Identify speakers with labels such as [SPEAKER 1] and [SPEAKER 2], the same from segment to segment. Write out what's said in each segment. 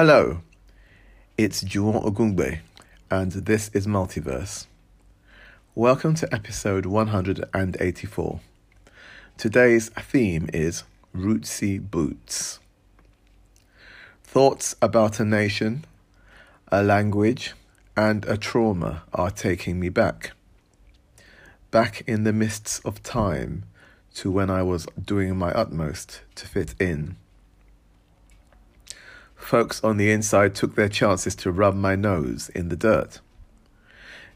[SPEAKER 1] Hello, it's Juwon Ogungbe, and this is Multiverse. Welcome to episode 184. Today's theme is Rootsy Boots. Thoughts about a nation, a language, and a trauma are taking me back. Back in the mists of time to when I was doing my utmost to fit in. Folks on the inside took their chances to rub my nose in the dirt.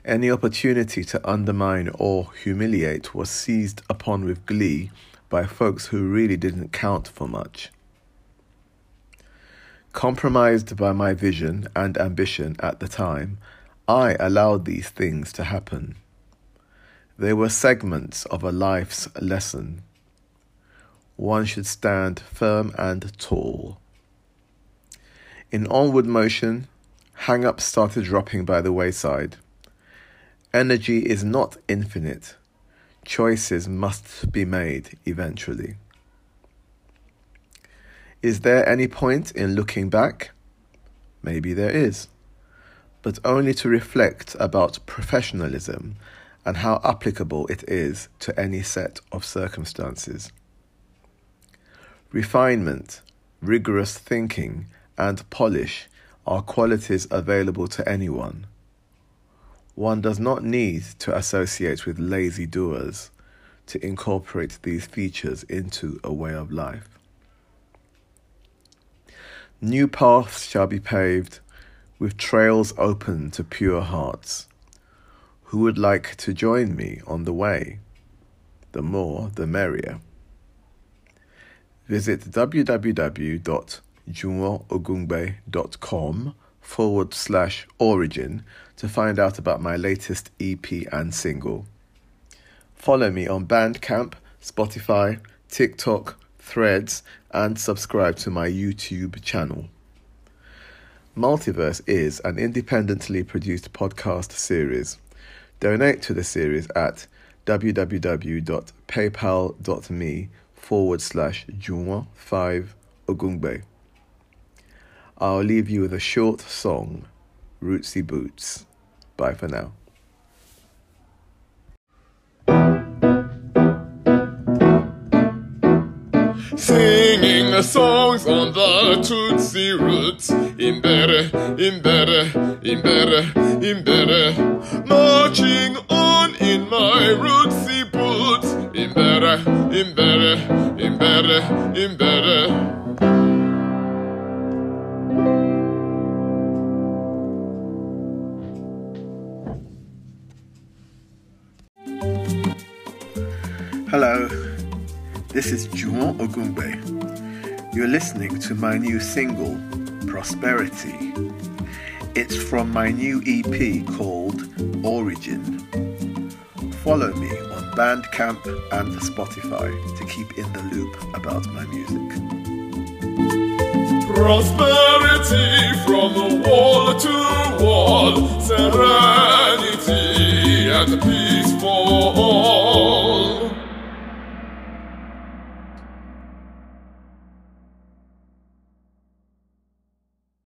[SPEAKER 1] Any opportunity to undermine or humiliate was seized upon with glee by folks who really didn't count for much. Compromised by my vision and ambition at the time, I allowed these things to happen. They were segments of a life's lesson. One should stand firm and tall. In onward motion, hang ups started dropping by the wayside. Energy is not infinite. Choices must be made eventually. Is there any point in looking back? Maybe there is, but only to reflect about professionalism and how applicable it is to any set of circumstances. Refinement, rigorous thinking, and polish are qualities available to anyone. One does not need to associate with lazy doers to incorporate these features into a way of life. New paths shall be paved, with trails open to pure hearts. Who would like to join me on the way? The more, the merrier. Visit www.juwonogungbe.com forward slash origin to find out about my latest EP and single. Follow me on Bandcamp, Spotify, TikTok, Threads, and subscribe to my YouTube channel. Multiverse is an independently produced podcast series. Donate to the series at www.paypal.me forward slash Juwon5 Ogungbe. I'll leave you with a short song, Rootsy Boots. Bye for now.
[SPEAKER 2] Singing songs on the Tootsie Roots. Imbere, imbere, imbere, imbere. Marching on in my rootsy boots. Imbere, imbere, imbere, imbere.
[SPEAKER 1] Hello, this is Juwon Ogungbe. You're listening to my new single, Prosperity. It's from my new EP called Origin. Follow me on Bandcamp and Spotify to keep in the loop about my music.
[SPEAKER 2] Prosperity from wall to wall, serenity and peace for all.